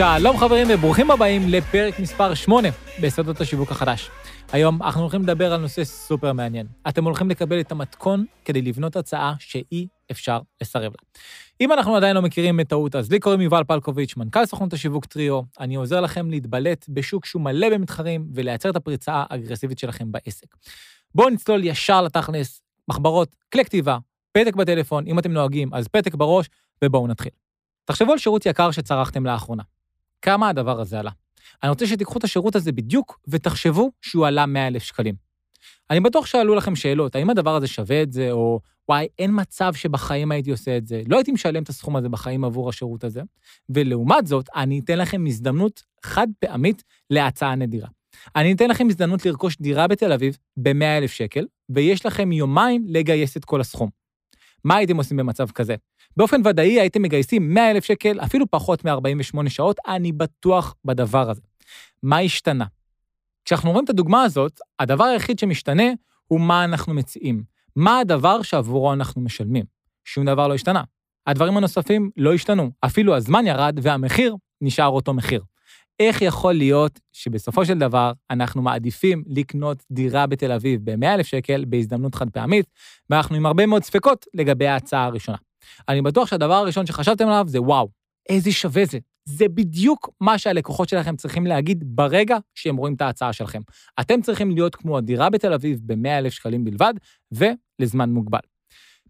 שלום חברים וברוכים הבאים לפרק מספר 8 ביסודות השיווק החדש. היום אנחנו הולכים לדבר על נושא סופר מעניין. אתם הולכים לקבל את המתכון כדי לבנות הצעה שאי אפשר לסרב לה. אם אנחנו עדיין לא מכירים את טעות, אז לי קוראים יובל פלקוביץ', מנכ"ל סוכנות השיווק טריו. אני עוזר לכם להתבלט בשוק שהוא מלא במתחרים ולייצר את הפריצה האגרסיבית שלכם בעסק. בואו נצלול ישר לתכלס, מחברות, כלי כתיבה, פתק בטלפון, אם אתם נוהגים, אז פתק בראש, ובואו נתחיל. תחשבו על שירות יקר שצרכתם לאחרונה. כמה הדבר הזה עלה? אני רוצה שתיקחו את השירות הזה בדיוק ותחשבו שהוא עלה 100,000 שקלים. אני בטוח שעלו לכם שאלות, האם הדבר הזה שווה את זה, או וואי, אין מצב שבחיים הייתי עושה את זה, לא הייתי משלם את הסכום הזה בחיים עבור השירות הזה, ולעומת זאת, אני אתן לכם הזדמנות חד פעמית להצעה נדירה. אני אתן לכם הזדמנות לרכוש דירה בתל אביב ב-100,000 שקל, ויש לכם יומיים לגייס את כל הסכום. מה הייתם עושים במצב כזה? באופן ודאי הייתם מגייסים 100,000 שקל, אפילו פחות מ-48 שעות, אני בטוח בדבר הזה. מה השתנה? כשאנחנו רואים את הדוגמה הזאת, הדבר היחיד שמשתנה הוא מה אנחנו מציעים. מה הדבר שעבורו אנחנו משלמים? שום דבר לא השתנה. הדברים הנוספים לא השתנו, אפילו הזמן ירד והמחיר נשאר אותו מחיר. איך יכול להיות שבסופו של דבר אנחנו מעדיפים לקנות דירה בתל אביב ב-100,000 שקל בהזדמנות חד פעמית, ואנחנו עם הרבה מאוד ספקות לגבי ההצעה הראשונה. אני בטוח שהדבר הראשון שחשבתם עליו זה וואו, איזה שווה זה. זה בדיוק מה שהלקוחות שלכם צריכים להגיד ברגע שהם רואים את ההצעה שלכם. אתם צריכים להיות כמו הדירה בתל אביב ב-100,000 שקלים בלבד, ולזמן מוגבל.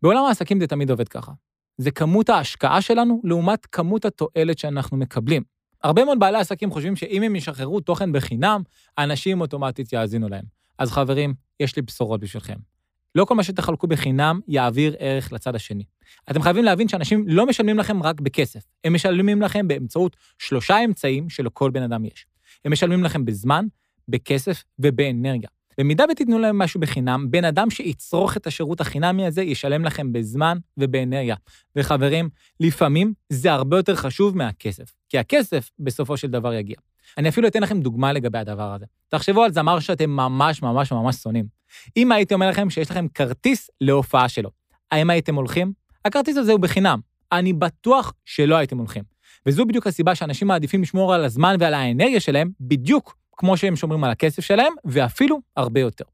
בעולם העסקים זה תמיד עובד ככה. זה כמות ההשקעה שלנו לעומת כמות התועלת שאנחנו מקבלים. הרבה מאוד בעלי עסקים חושבים שאם הם ישחררו תוכן בחינם, אנשים אוטומטית יאזינו להם. אז חברים, יש לי בשורות בשבילכם. לא כל מה שתחלקו בחינם יעביר ערך לצד השני. אתם חייבים להבין שאנשים לא משלמים לכם רק בכסף, הם משלמים לכם באמצעות שלושה אמצעים שלכל בן אדם יש. הם משלמים לכם בזמן, בכסף ובאנרגיה. במידה ותיתנו להם משהו בחינם, בן אדם שיצרוך את השירות החינמי הזה ישלם לכם בזמן ובאנרגיה. וחברים, לפעמים זה הרבה יותר חשוב מהכסף, כי הכסף בסופו של דבר יגיע. אני אפילו אתן לכם דוגמה לגבי הדבר הזה. תחשבו על זמר שאתם ממש ממש ממש שונאים. אם הייתי אומר לכם שיש לכם כרטיס להופעה שלו, האם הייתם הולכים? הכרטיס הזה הוא בחינם. אני בטוח שלא הייתם הולכים. וזו בדיוק הסיבה שאנשים מעדיפים לשמור על הזמן ועל האנרגיה שלהם בדיוק כמו שהם שומרים על הכסף שלהם, ואפילו הרבה יותר.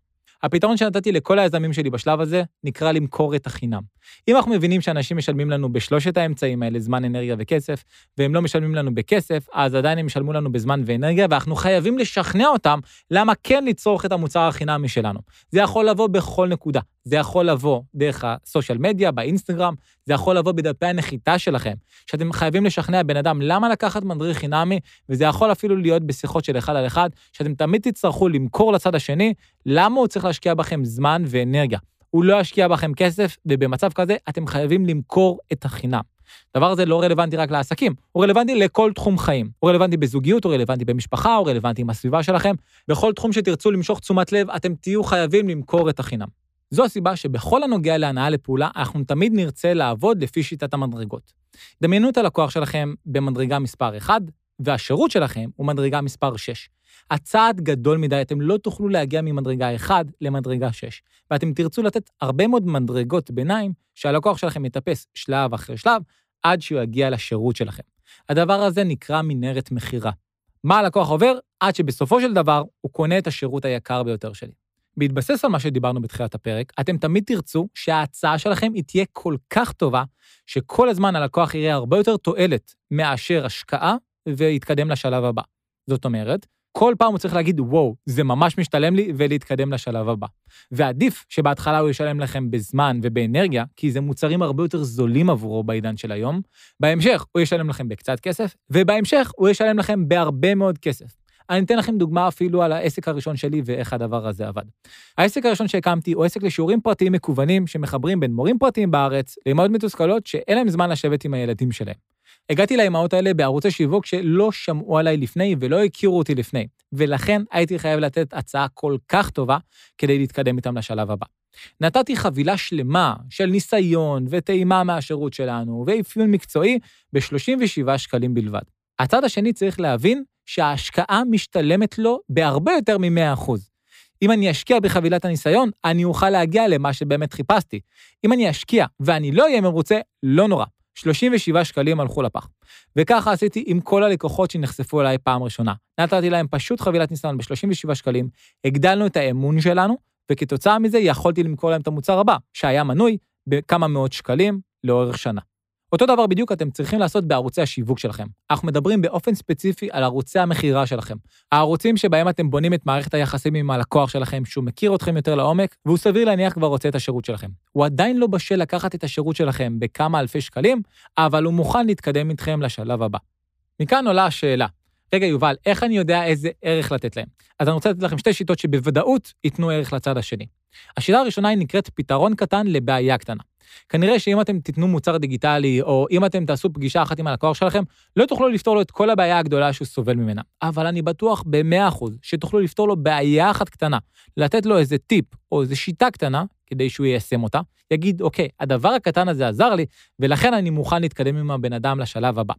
הפתרון שנתתי לכל היזמים שלי בשלב הזה נקרא למכור את החינם. אם אנחנו מבינים שאנשים משלמים לנו בשלושת האמצעים האלה, זמן, אנרגיה וכסף, והם לא משלמים לנו בכסף, אז עדיין הם ישלמו לנו בזמן ואנרגיה, ואנחנו חייבים לשכנע אותם למה כן לצרוך את המוצר החינמי שלנו. זה יכול לבוא בכל נקודה. זה יכול לבוא דרך הסושיאל מדיה, באינסטגרם, זה יכול לבוא בדפי הנחיתה שלכם, שאתם חייבים לשכנע בן אדם למה לקחת מדריך חינמי, וזה יכול אפילו להיות בשיחות של אחד על אחד, שאתם תמיד תצטרכו למכור לצד השני, למה הוא צריך להשקיע בכם זמן ואנרגיה. הוא לא ישקיע בכם כסף, ובמצב כזה אתם חייבים למכור את החינם. הדבר הזה לא רלוונטי רק לעסקים, הוא רלוונטי לכל תחום חיים. הוא רלוונטי בזוגיות, הוא רלוונטי במשפחה, הוא רלוונטי עם הסביבה שלכם. בכל תחום שתרצו למשוך תשומת לב, אתם תהיו חייבים למכור את החינם. זו הסיבה שבכל הנוגע להנאה לפעולה, אנחנו תמיד נרצה לעבוד לפי שיטת המדרגות. דמיינו את הלקוח שלכם במדרגה מספר 1, והשירות שלכם הוא מדרגה מספר 6. הצעד גדול מדי, אתם לא תוכלו להגיע ממדרגה 1 למדרגה 6, ואתם תרצו לתת הרבה מאוד מדרגות ביניים, שהלקוח שלכם יטפס שלב אחרי שלב, עד שהוא יגיע לשירות שלכם. הדבר הזה נקרא מנהרת מכירה. מה הלקוח עובר? עד שבסופו של דבר הוא קונה את השירות היקר ביותר שלי. בהתבסס על מה שדיברנו בתחילת הפרק, אתם תמיד תרצו שההצעה שלכם היא תהיה כל כך טובה, שכל הזמן הלקוח יראה הרבה יותר תועלת מאשר השקעה ויתקדם לשלב הבא. זאת אומרת, כל פעם הוא צריך להגיד, וואו, זה ממש משתלם לי, ולהתקדם לשלב הבא. ועדיף שבהתחלה הוא ישלם לכם בזמן ובאנרגיה, כי זה מוצרים הרבה יותר זולים עבורו בעידן של היום. בהמשך הוא ישלם לכם בקצת כסף, ובהמשך הוא ישלם לכם בהרבה מאוד כסף. אני אתן לכם דוגמה אפילו על העסק הראשון שלי ואיך הדבר הזה עבד. העסק הראשון שהקמתי הוא עסק לשיעורים פרטיים מקוונים שמחברים בין מורים פרטיים בארץ לאמהות מתוסכלות שאין להם זמן לשבת עם הילדים שלהם. הגעתי לאמהות האלה בערוצי שיווק שלא שמעו עליי לפני ולא הכירו אותי לפני, ולכן הייתי חייב לתת הצעה כל כך טובה כדי להתקדם איתם לשלב הבא. נתתי חבילה שלמה של ניסיון וטעימה מהשירות שלנו ואפיון מקצועי ב-37 שקלים בלבד. הצד השני צריך להבין שההשקעה משתלמת לו בהרבה יותר מ-100%. אם אני אשקיע בחבילת הניסיון, אני אוכל להגיע למה שבאמת חיפשתי. אם אני אשקיע ואני לא אהיה מרוצה, לא נורא. 37 שקלים הלכו לפח. וככה עשיתי עם כל הלקוחות שנחשפו אליי פעם ראשונה. נתתי להם פשוט חבילת ניסיון ב-37 שקלים, הגדלנו את האמון שלנו, וכתוצאה מזה יכולתי למכור להם את המוצר הבא, שהיה מנוי בכמה מאות שקלים לאורך שנה. אותו דבר בדיוק אתם צריכים לעשות בערוצי השיווק שלכם. אנחנו מדברים באופן ספציפי על ערוצי המכירה שלכם. הערוצים שבהם אתם בונים את מערכת היחסים עם הלקוח שלכם, שהוא מכיר אתכם יותר לעומק, והוא סביר להניח כבר רוצה את השירות שלכם. הוא עדיין לא בשל לקחת את השירות שלכם בכמה אלפי שקלים, אבל הוא מוכן להתקדם איתכם לשלב הבא. מכאן עולה השאלה, רגע, יובל, איך אני יודע איזה ערך לתת להם? אז אני רוצה לתת לכם שתי שיטות שבוודאות ייתנו ערך לצד השני. השיטה הראשונה היא נקראת פתרון קטן לבעיה קטנה. כנראה שאם אתם תיתנו מוצר דיגיטלי, או אם אתם תעשו פגישה אחת עם הלקוח שלכם, לא תוכלו לפתור לו את כל הבעיה הגדולה שהוא סובל ממנה. אבל אני בטוח ב-100% שתוכלו לפתור לו בעיה אחת קטנה, לתת לו איזה טיפ או איזה שיטה קטנה, כדי שהוא יישם אותה, יגיד, אוקיי, הדבר הקטן הזה עזר לי, ולכן אני מוכן להתקדם עם הבן אדם לשלב הבא.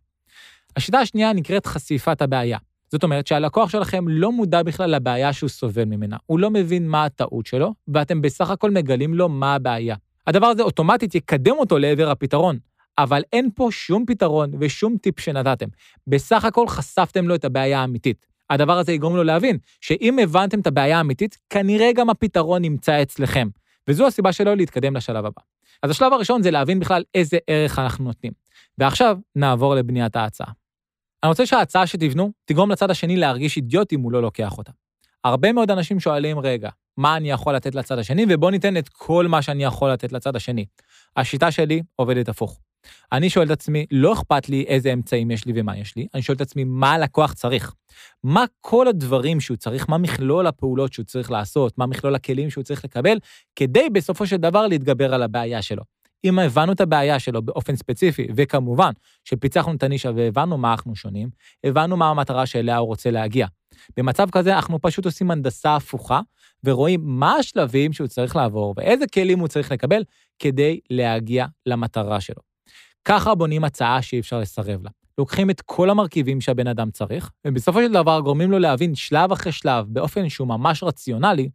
השיטה השנייה נקראת חשיפת הבעיה. זאת אומרת שהלקוח שלכם לא מודע בכלל לבעיה שהוא סובל ממנה. הוא לא מבין מה הטעות שלו, ואתם בסך הכל מגלים לו מה הבעיה. הדבר הזה אוטומטית יקדם אותו לעבר הפתרון, אבל אין פה שום פתרון ושום טיפ שנתתם. בסך הכל חשפתם לו את הבעיה האמיתית. הדבר הזה יגרום לו להבין שאם הבנתם את הבעיה האמיתית, כנראה גם הפתרון נמצא אצלכם. וזו הסיבה שלו להתקדם לשלב הבא. אז השלב הראשון זה להבין בכלל איזה ערך אנחנו נותנים. ועכשיו נעבור לבניית ההצעה. אני רוצה שההצעה שתבנו תגרום לצד השני להרגיש אידיוט אם הוא לא לוקח אותה. הרבה מאוד אנשים שואלים, רגע, מה אני יכול לתת לצד השני, ובואו ניתן את כל מה שאני יכול לתת לצד השני. השיטה שלי עובדת הפוך. אני שואל את עצמי, לא אכפת לי איזה אמצעים יש לי ומה יש לי, אני שואל את עצמי, מה הלקוח צריך? מה כל הדברים שהוא צריך, מה מכלול הפעולות שהוא צריך לעשות, מה מכלול הכלים שהוא צריך לקבל, כדי בסופו של דבר להתגבר על הבעיה שלו. אם הבנו את הבעיה שלו באופן ספציפי, וכמובן שפיצחנו את הנישה והבנו מה אנחנו שונים, הבנו מה המטרה שאליה הוא רוצה להגיע. במצב כזה אנחנו פשוט עושים הנדסה הפוכה, ורואים מה השלבים שהוא צריך לעבור ואיזה כלים הוא צריך לקבל כדי להגיע למטרה שלו. ככה בונים הצעה שאי אפשר לסרב לה. לוקחים את כל המרכיבים שהבן אדם צריך, ובסופו של דבר גורמים לו להבין שלב אחרי שלב, באופן שהוא ממש רציונלי,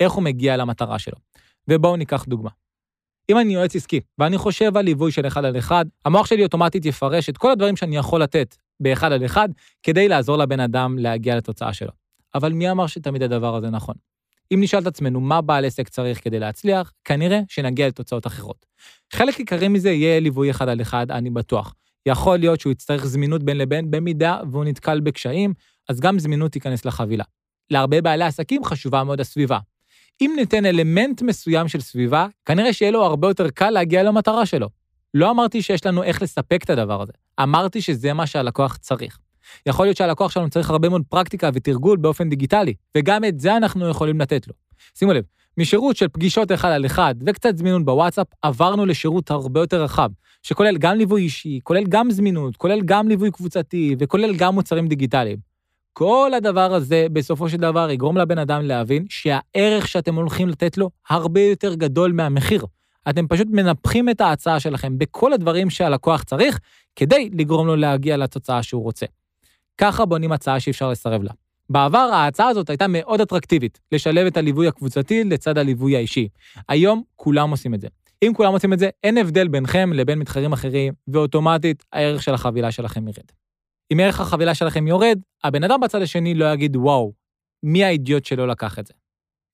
איך הוא מגיע למטרה שלו. ובואו ניקח דוגמה. אם אני יועץ עסקי ואני חושב על ליווי של אחד על אחד, המוח שלי אוטומטית יפרש את כל הדברים שאני יכול לתת באחד על אחד כדי לעזור לבן אדם להגיע לתוצאה שלו. אבל מי אמר שתמיד הדבר הזה נכון? אם נשאל את עצמנו מה בעל עסק צריך כדי להצליח, כנראה שנגיע לתוצאות אחרות. חלק עיקרי מזה יהיה ליווי אחד על אחד, אני בטוח. יכול להיות שהוא יצטרך זמינות בין לבין, במידה והוא נתקל בקשיים, אז גם זמינות תיכנס לחבילה. להרבה בעלי עסקים חשובה מאוד הסביבה. אם ניתן אלמנט מסוים של סביבה, כנראה שיהיה לו הרבה יותר קל להגיע למטרה שלו. לא אמרתי שיש לנו איך לספק את הדבר הזה, אמרתי שזה מה שהלקוח צריך. יכול להיות שהלקוח שלנו צריך הרבה מאוד פרקטיקה ותרגול באופן דיגיטלי, וגם את זה אנחנו יכולים לתת לו. שימו לב, משירות של פגישות אחד על אחד וקצת זמינות בוואטסאפ, עברנו לשירות הרבה יותר רחב, שכולל גם ליווי אישי, כולל גם זמינות, כולל גם ליווי קבוצתי וכולל גם מוצרים דיגיטליים. כל הדבר הזה בסופו של דבר יגרום לבן אדם להבין שהערך שאתם הולכים לתת לו הרבה יותר גדול מהמחיר. אתם פשוט מנפחים את ההצעה שלכם בכל הדברים שהלקוח צריך, כדי לגרום לו להגיע לתוצאה שהוא רוצה. ככה בונים הצעה שאי אפשר לסרב לה. בעבר ההצעה הזאת הייתה מאוד אטרקטיבית, לשלב את הליווי הקבוצתי לצד הליווי האישי. היום כולם עושים את זה. אם כולם עושים את זה, אין הבדל בינכם לבין מתחרים אחרים, ואוטומטית הערך של החבילה שלכם ירד. אם ערך החבילה שלכם יורד, הבן אדם בצד השני לא יגיד וואו, מי האידיוט שלא לקח את זה?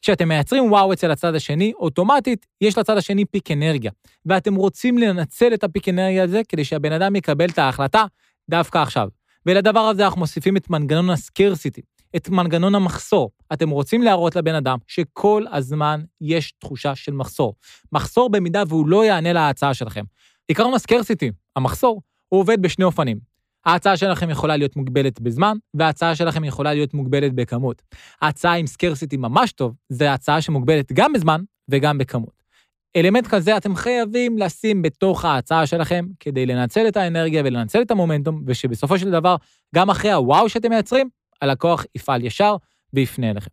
כשאתם מייצרים וואו אצל הצד השני, אוטומטית יש לצד השני פיק אנרגיה, ואתם רוצים לנצל את הפיק אנרגיה הזה כדי שהבן אדם יקבל את ההחלטה דווקא עכשיו. ולדבר הזה אנחנו מוסיפים את מנגנון הסקרסיטי, את מנגנון המחסור. אתם רוצים להראות לבן אדם שכל הזמן יש תחושה של מחסור. מחסור במידה והוא לא יענה להצעה שלכם. עיקרון הסקרסיטי, המחסור, הוא עובד בשני אופנים. ההצעה שלכם יכולה להיות מוגבלת בזמן, וההצעה שלכם יכולה להיות מוגבלת בכמות. ההצעה עם סקרסיטי ממש טוב, זה הצעה שמוגבלת גם בזמן וגם בכמות. אלמנט כזה אתם חייבים לשים בתוך ההצעה שלכם כדי לנצל את האנרגיה ולנצל את המומנטום, ושבסופו של דבר, גם אחרי הוואו שאתם מייצרים, הלקוח יפעל ישר ויפנה אליכם.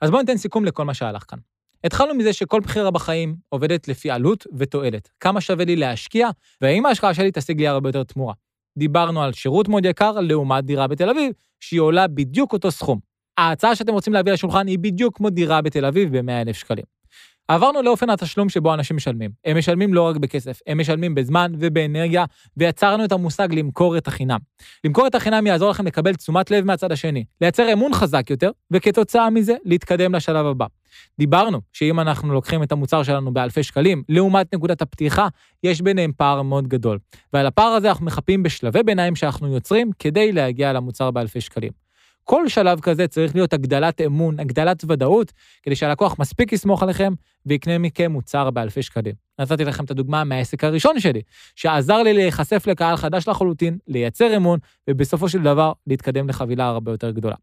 אז בואו ניתן סיכום לכל מה שהלך כאן. התחלנו מזה שכל בחירה בחיים עובדת לפי עלות ותועלת. כמה שווה לי להשקיע, והאם ההשקעה שלי תשיג לי הרבה יותר תמורה. דיברנו על שירות מאוד יקר לעומת דירה בתל אביב, שהיא עולה בדיוק אותו סכום. ההצעה שאתם רוצים להביא לשולחן היא בדיוק כמו דירה בתל אביב ב-100,000 שקלים. עברנו לאופן התשלום שבו אנשים משלמים. הם משלמים לא רק בכסף, הם משלמים בזמן ובאנרגיה, ויצרנו את המושג למכור את החינם. למכור את החינם יעזור לכם לקבל תשומת לב מהצד השני, לייצר אמון חזק יותר, וכתוצאה מזה, להתקדם לשלב הבא. דיברנו שאם אנחנו לוקחים את המוצר שלנו באלפי שקלים, לעומת נקודת הפתיחה, יש ביניהם פער מאוד גדול. ועל הפער הזה אנחנו מחפים בשלבי ביניים שאנחנו יוצרים כדי להגיע למוצר באלפי שקלים. כל שלב כזה צריך להיות הגדלת אמון, הגדלת ודאות, כדי שהלקוח מספיק יסמוך עליכם ויקנה מכם מוצר באלפי שקלים. נתתי לכם את הדוגמה מהעסק הראשון שלי, שעזר לי להיחשף לקהל חדש לחלוטין, לייצר אמון, ובסופו של דבר להתקדם לחבילה הרבה יותר גדולה.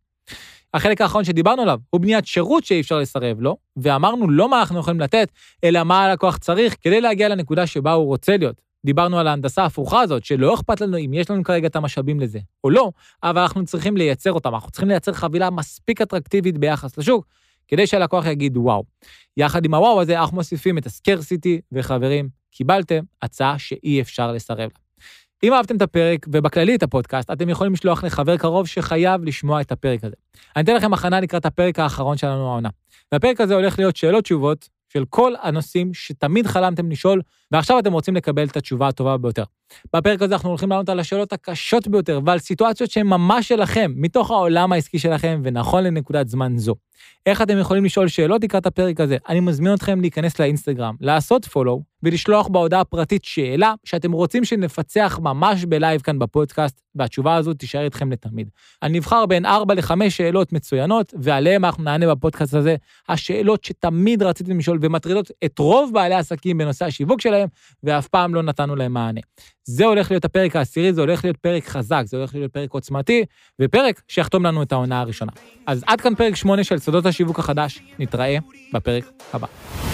החלק האחרון שדיברנו עליו הוא בניית שירות שאי אפשר לסרב לו, ואמרנו לא מה אנחנו יכולים לתת, אלא מה הלקוח צריך כדי להגיע לנקודה שבה הוא רוצה להיות. דיברנו על ההנדסה ההפוכה הזאת, שלא אכפת לנו אם יש לנו כרגע את המשאבים לזה או לא, אבל אנחנו צריכים לייצר אותם, אנחנו צריכים לייצר חבילה מספיק אטרקטיבית ביחס לשוק, כדי שהלקוח יגיד וואו. יחד עם הוואו הזה, אנחנו מוסיפים את הסקרסיטי, וחברים, קיבלתם הצעה שאי אפשר לסרב לה. אם אהבתם את הפרק, ובכללי את הפודקאסט, אתם יכולים לשלוח לחבר קרוב שחייב לשמוע את הפרק הזה. אני אתן לכם הכנה לקראת הפרק האחרון שלנו העונה. והפרק הזה הולך להיות שאלות-תשובות של כל הנושאים שתמיד חלמתם לשאול, ועכשיו אתם רוצים לקבל את התשובה הטובה ביותר. בפרק הזה אנחנו הולכים לענות על השאלות הקשות ביותר ועל סיטואציות שהן ממש שלכם, מתוך העולם העסקי שלכם ונכון לנקודת זמן זו. איך אתם יכולים לשאול שאלות לקראת הפרק הזה? אני מזמין אתכם להיכנס לאינסטגרם, לעשות פולו ולשלוח בהודעה פרטית שאלה שאתם רוצים שנפצח ממש בלייב כאן בפודקאסט, והתשובה הזו תישאר איתכם לתמיד. אני אבחר בין 4 ל-5 שאלות מצוינות, ועליהן אנחנו נענה בפודקאסט הזה, השאלות שתמיד רציתם לשאול ומטרידות את רוב בעלי העסקים בנושא השיווק שלהם, ואף פעם לא נתנו להם מענה. זה הולך להיות הפרק העשירי, זה הולך להיות פרק חזק, זה הולך להיות פרק עוצמתי, ופרק שיחתום לנו את העונה הראשונה. אז עד כאן פרק 8 של סודות השיווק החדש, נתראה בפרק הבא.